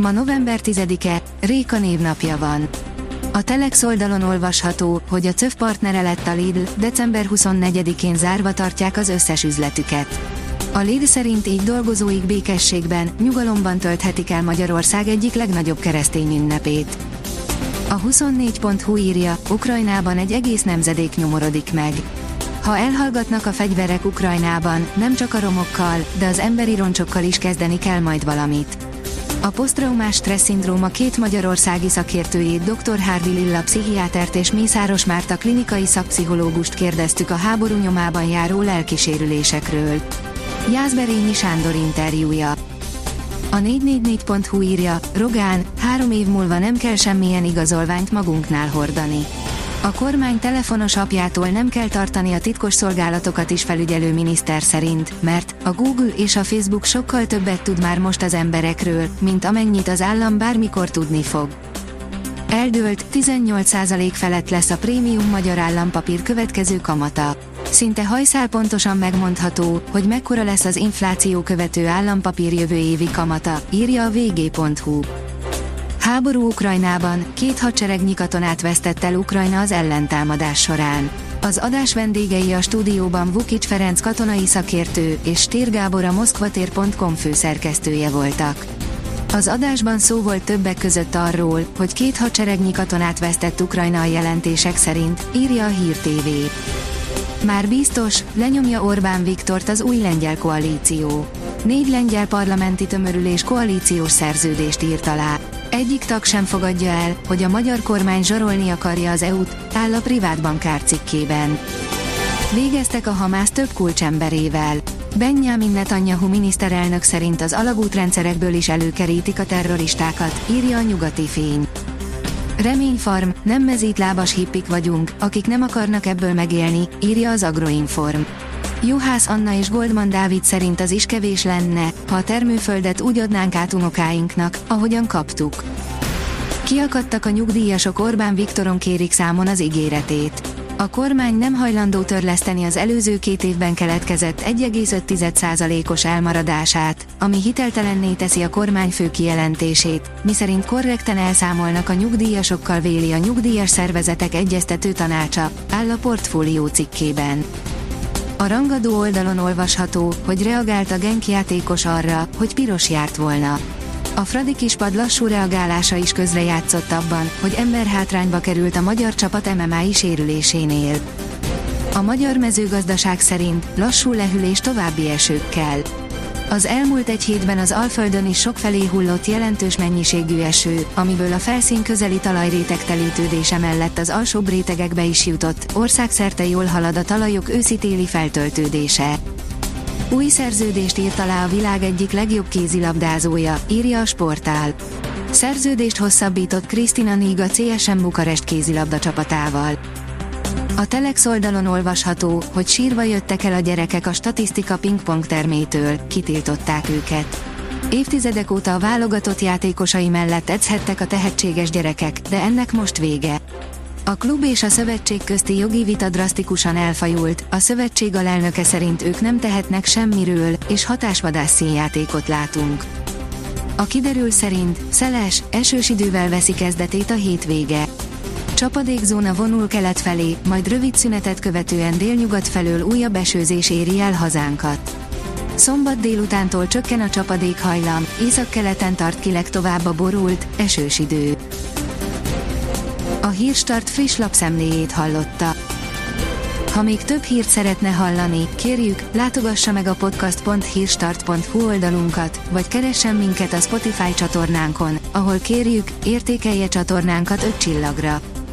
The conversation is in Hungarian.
Ma november 10-e, Réka névnapja van. A Telex oldalon olvasható, hogy a CÖV partnere lett a Lidl, december 24-én zárva tartják az összes üzletüket. A Lidl szerint így dolgozóik békességben, nyugalomban tölthetik el Magyarország egyik legnagyobb keresztény ünnepét. A 24.hu írja, Ukrajnában egy egész nemzedék nyomorodik meg. Ha elhallgatnak a fegyverek Ukrajnában, nem csak a romokkal, de az emberi roncsokkal is kezdeni kell majd valamit. A posztraumás stressz szindróma két magyarországi szakértőjét dr. Hárdi Lilla pszichiátert és Mészáros Márta klinikai szakpszichológust kérdeztük a háború nyomában járó lelkisérülésekről. Jászberényi Sándor interjúja. A 444.hu írja, Rogán, három év múlva nem kell semmilyen igazolványt magunknál hordani. A kormány telefonos apjától nem kell tartani a titkos szolgálatokat is felügyelő miniszter szerint, mert a Google és a Facebook sokkal többet tud már most az emberekről, mint amennyit az állam bármikor tudni fog. Eldőlt, 18% felett lesz a prémium magyar állampapír következő kamata. Szinte hajszál pontosan megmondható, hogy mekkora lesz az infláció követő állampapír jövő évi kamata, írja a vg.hu. Háború Ukrajnában, két hadseregnyi katonát vesztett el Ukrajna az ellentámadás során. Az adás vendégei a stúdióban Vukic Ferenc katonai szakértő és Stér Gábor a moszkvatér.com főszerkesztője voltak. Az adásban szó volt többek között arról, hogy két hadseregnyi katonát vesztett Ukrajna a jelentések szerint, írja a Hír TV. Már biztos, lenyomja Orbán Viktort az új lengyel koalíció. Négy lengyel parlamenti tömörülés koalíciós szerződést írt alá. Egyik tag sem fogadja el, hogy a magyar kormány zsarolni akarja az EU-t, áll a privát bankár cikkében. Végeztek a Hamász több kulcsemberével. Benjamin Netanyahu miniszterelnök szerint az alagútrendszerekből is előkerítik a terroristákat, írja a nyugati fény. Reményfarm, nem mezítlábas hippik vagyunk, akik nem akarnak ebből megélni, írja az Agroinform. Juhász Anna és Goldman Dávid szerint az is kevés lenne, ha a termőföldet úgy adnánk át unokáinknak, ahogyan kaptuk. Kiakadtak a nyugdíjasok Orbán Viktoron kérik számon az ígéretét. A kormány nem hajlandó törleszteni az előző két évben keletkezett 1,5%-os elmaradását, ami hiteltelenné teszi a kormányfő kijelentését, miszerint korrekten elszámolnak a nyugdíjasokkal véli a nyugdíjas szervezetek egyeztető tanácsa, áll a portfólió cikkében. A rangadó oldalon olvasható, hogy reagált a Genk játékos arra, hogy piros járt volna. A Fradi kispad lassú reagálása is közrejátszott abban, hogy emberhátrányba került a magyar csapat MMA-i sérülésénél. A magyar mezőgazdaság szerint lassú lehűlés további esőkkel. Az elmúlt egy hétben az Alföldön is sokfelé hullott jelentős mennyiségű eső, amiből a felszín közeli talajréteg telítődése mellett az alsóbb rétegekbe is jutott, országszerte jól halad a talajok őszi-téli feltöltődése. Új szerződést írt alá a világ egyik legjobb kézilabdázója, írja a sportál. Szerződést hosszabbított Krisztina Niga CSM Bukarest kézilabda csapatával. A Telex oldalon olvasható, hogy sírva jöttek el a gyerekek a statisztika pingpong termétől, kitiltották őket. Évtizedek óta a válogatott játékosai mellett edzhettek a tehetséges gyerekek, de ennek most vége. A klub és a szövetség közti jogi vita drasztikusan elfajult, a szövetség alelnöke szerint ők nem tehetnek semmiről, és hatásvadász színjátékot látunk. A kiderül szerint szeles, esős idővel veszi kezdetét a hétvége. Csapadékzóna vonul kelet felé, majd rövid szünetet követően délnyugat felől újabb esőzés éri el hazánkat. Szombat délutántól csökken a csapadék hajlam, északkeleten tart ki legtovább a borult, esős idő. A Hírstart friss lapszemléjét hallotta. Ha még több hírt szeretne hallani, kérjük, látogassa meg a podcast.hírstart.hu oldalunkat, vagy keressen minket a Spotify csatornánkon, ahol kérjük, értékelje csatornánkat 5 csillagra.